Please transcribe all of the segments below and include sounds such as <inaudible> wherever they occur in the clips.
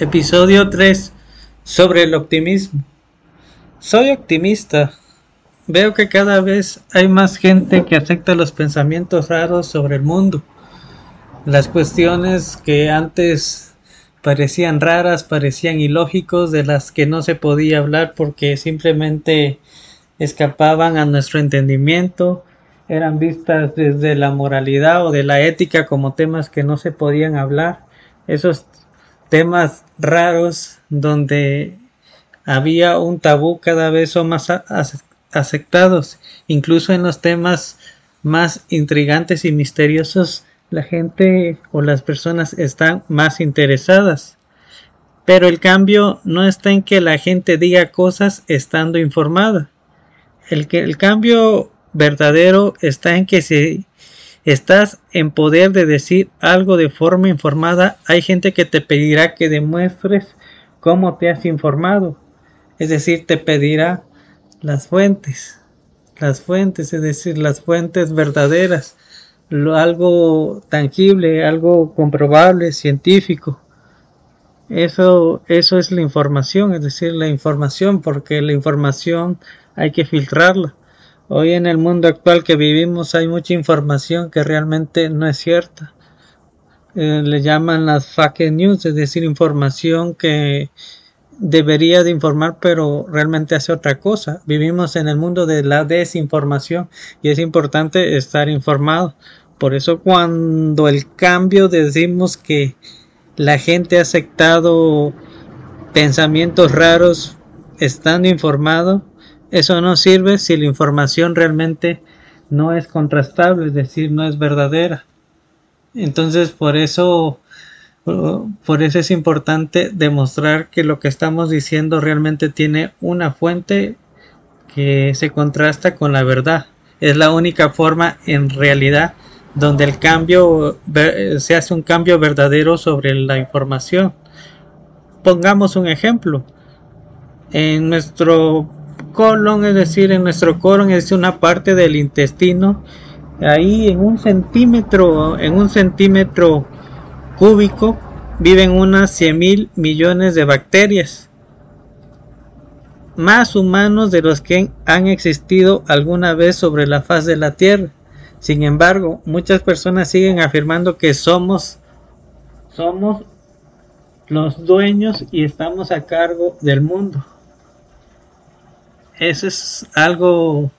Episodio 3 sobre el optimismo. Soy optimista. Veo que cada vez hay más gente que acepta los pensamientos raros sobre el mundo. Las cuestiones que antes parecían raras, parecían ilógicos, de las que no se podía hablar porque simplemente escapaban a nuestro entendimiento, eran vistas desde la moralidad o de la ética como temas que no se podían hablar. Esos temas raros donde había un tabú cada vez son más aceptados. Incluso en los temas más intrigantes y misteriosos, la gente o las personas están más interesadas. Pero el cambio no está en que la gente diga cosas estando informada. El, que, el cambio verdadero está en que se estás en poder de decir algo de forma informada, hay gente que te pedirá que demuestres cómo te has informado. Es decir, te pedirá las fuentes, las fuentes, es decir, las fuentes verdaderas, algo tangible, algo comprobable, científico. Eso, eso es la información, es decir, la información, porque la información hay que filtrarla. Hoy en el mundo actual que vivimos hay mucha información que realmente no es cierta. Eh, le llaman las fake news, es decir, información que debería de informar pero realmente hace otra cosa. Vivimos en el mundo de la desinformación y es importante estar informado. Por eso cuando el cambio decimos que la gente ha aceptado pensamientos raros estando informado, eso no sirve si la información realmente no es contrastable, es decir, no es verdadera. Entonces, por eso, por eso es importante demostrar que lo que estamos diciendo realmente tiene una fuente que se contrasta con la verdad. Es la única forma en realidad donde el cambio se hace un cambio verdadero sobre la información. Pongamos un ejemplo. En nuestro colon, es decir, en nuestro colon es una parte del intestino. Ahí en un centímetro, en un centímetro cúbico viven unas 100 mil millones de bacterias. Más humanos de los que han existido alguna vez sobre la faz de la Tierra. Sin embargo, muchas personas siguen afirmando que somos somos los dueños y estamos a cargo del mundo eso es algo,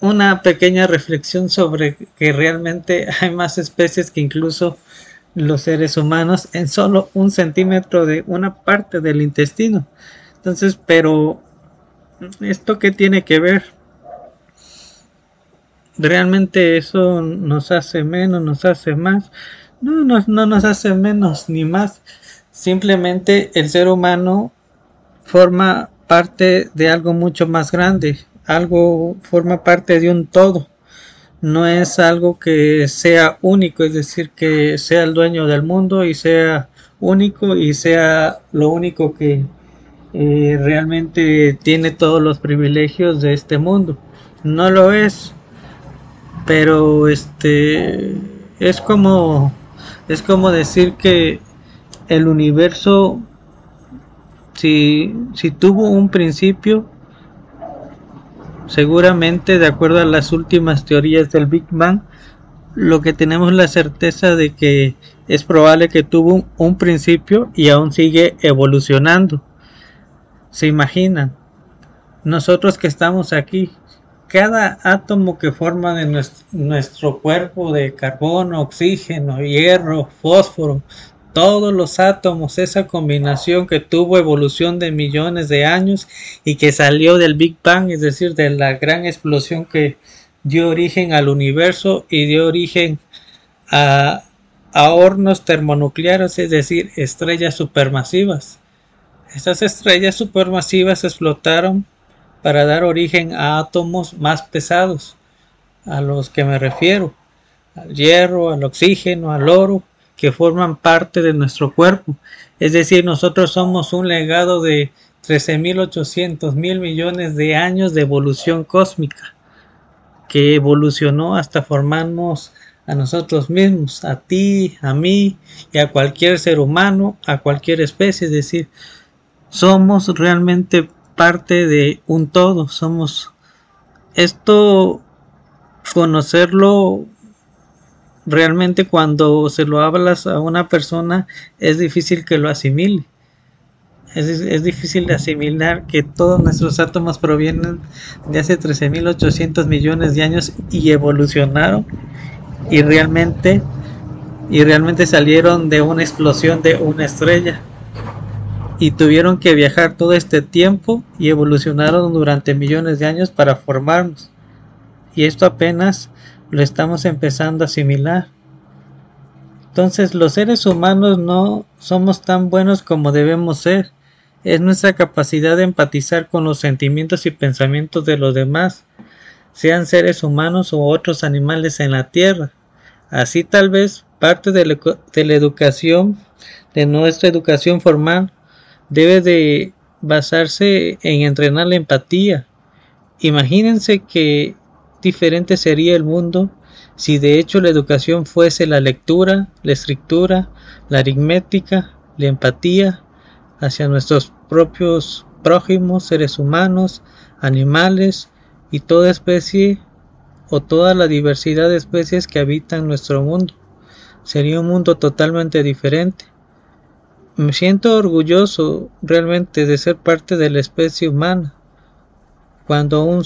una pequeña reflexión sobre que realmente <laughs> hay más especies que incluso los seres humanos en solo un centímetro de una parte del intestino. Entonces, pero, ¿esto qué tiene que ver? ¿Realmente eso nos hace menos, nos hace más? No, no, no nos hace menos ni más. Simplemente el ser humano forma parte de algo mucho más grande, algo forma parte de un todo, no es algo que sea único, es decir, que sea el dueño del mundo y sea único y sea lo único que eh, realmente tiene todos los privilegios de este mundo. No lo es, pero este es como es como decir que el universo si, si tuvo un principio, seguramente de acuerdo a las últimas teorías del Big Bang, lo que tenemos la certeza de que es probable que tuvo un, principio y aún sigue evolucionando. Se imaginan, nosotros que estamos aquí, cada átomo que forma en nuestro, nuestro cuerpo de carbono, oxígeno, hierro, fósforo, todos los átomos, esa combinación que tuvo evolución de millones de años y que salió del Big Bang, es decir, de la gran explosión que dio origen al universo y dio origen a, hornos termonucleares, es decir, estrellas supermasivas. Estas estrellas supermasivas explotaron para dar origen a átomos más pesados, a los que me refiero, al hierro, al oxígeno, al oro, que forman parte de nuestro cuerpo. Es decir, nosotros somos un legado de 13.800 mil millones de años de evolución cósmica que evolucionó hasta formarnos a nosotros mismos, a ti, a mí y a cualquier ser humano, a cualquier especie, es decir, somos realmente parte de un todo, somos esto conocerlo realmente cuando se lo hablas a una persona es difícil que lo asimile. Es, difícil de asimilar que todos nuestros átomos provienen de hace 13.800 millones de años y evolucionaron y realmente y realmente salieron de una explosión de una estrella y tuvieron que viajar todo este tiempo y evolucionaron durante millones de años para formarnos. Y esto apenas lo estamos empezando a asimilar. Entonces los seres humanos no somos tan buenos como debemos ser. Es nuestra capacidad de empatizar con los sentimientos y pensamientos de los demás, sean seres humanos u otros animales en la Tierra. Así tal vez parte de la, de la educación, de nuestra educación formal, debe de basarse en entrenar la empatía. Imagínense que diferente sería el mundo si de hecho la educación fuese la lectura, la escritura, la aritmética, la empatía hacia nuestros propios prójimos, seres humanos, animales y toda especie o toda la diversidad de especies que habitan nuestro mundo. Sería un mundo totalmente diferente. Me siento orgulloso realmente de ser parte de la especie humana. Cuando un,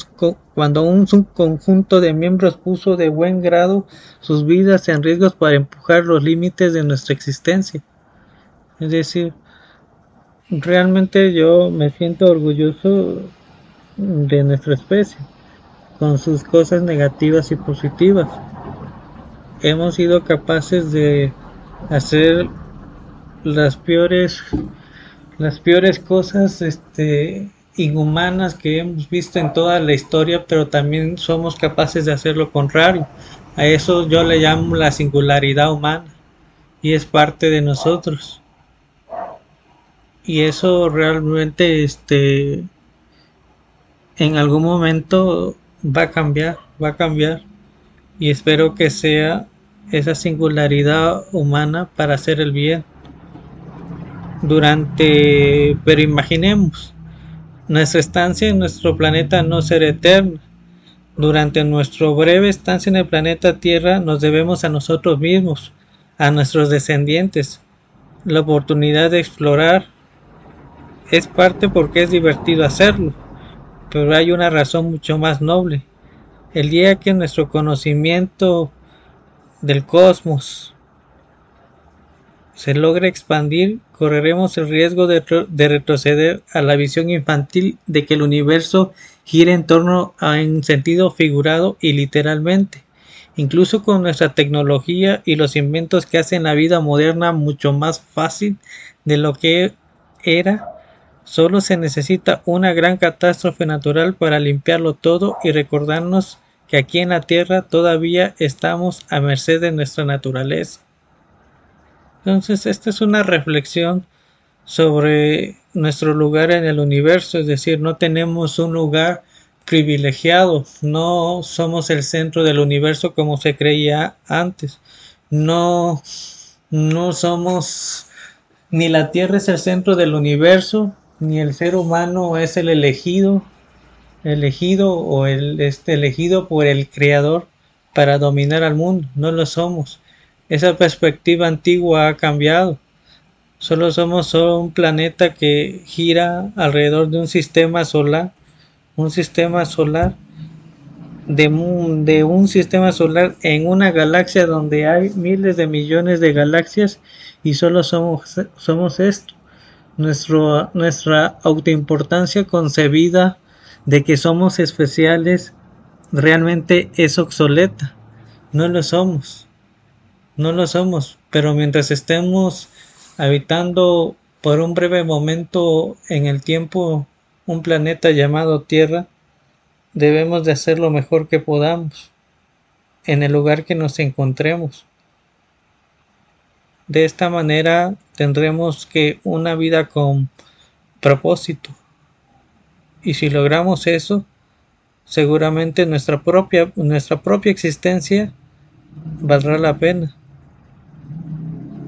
cuando un conjunto de miembros puso de buen grado sus vidas en riesgo para empujar los límites de nuestra existencia. Es decir, realmente yo me siento orgulloso de nuestra especie, con sus cosas negativas y positivas. Hemos sido capaces de hacer las peores las peores cosas este inhumanas que hemos visto en toda la historia, pero también somos capaces de hacer lo contrario. A eso yo le llamo la singularidad humana y es parte de nosotros. Y eso realmente este en algún momento va a cambiar, va a cambiar y espero que sea esa singularidad humana para hacer el bien durante, pero imaginemos, nuestra estancia en nuestro planeta no será eterna. Durante nuestra breve estancia en el planeta Tierra nos debemos a nosotros mismos, a nuestros descendientes, la oportunidad de explorar. Es parte porque es divertido hacerlo, pero hay una razón mucho más noble. El día que nuestro conocimiento del cosmos, se logra expandir, correremos el riesgo de, retroceder a la visión infantil de que el universo gira en torno a un sentido figurado y literalmente. Incluso con nuestra tecnología y los inventos que hacen la vida moderna mucho más fácil de lo que era, solo se necesita una gran catástrofe natural para limpiarlo todo y recordarnos que aquí en la Tierra todavía estamos a merced de nuestra naturaleza. Entonces, esta es una reflexión sobre nuestro lugar en el universo, es decir, no tenemos un lugar privilegiado, no somos el centro del universo como se creía antes, no, no somos, ni la Tierra es el centro del universo, ni el ser humano es el elegido, elegido o el este, elegido por el Creador para dominar al mundo, no lo somos. Esa perspectiva antigua ha cambiado. Solo somos solo un planeta que gira alrededor de un sistema solar, un sistema solar de un, sistema solar en una galaxia donde hay miles de millones de galaxias y solo somos, somos esto. Nuestro, nuestra autoimportancia concebida de que somos especiales realmente es obsoleta. No lo somos. No lo somos, pero mientras estemos habitando por un breve momento en el tiempo un planeta llamado Tierra, debemos de hacer lo mejor que podamos en el lugar que nos encontremos. De esta manera tendremos que una vida con propósito. Y si logramos eso, seguramente nuestra propia, nuestra propia existencia valdrá la pena.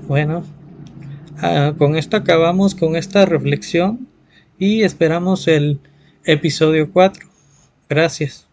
Bueno, ah, con esto acabamos con esta reflexión y esperamos el episodio 4. Gracias.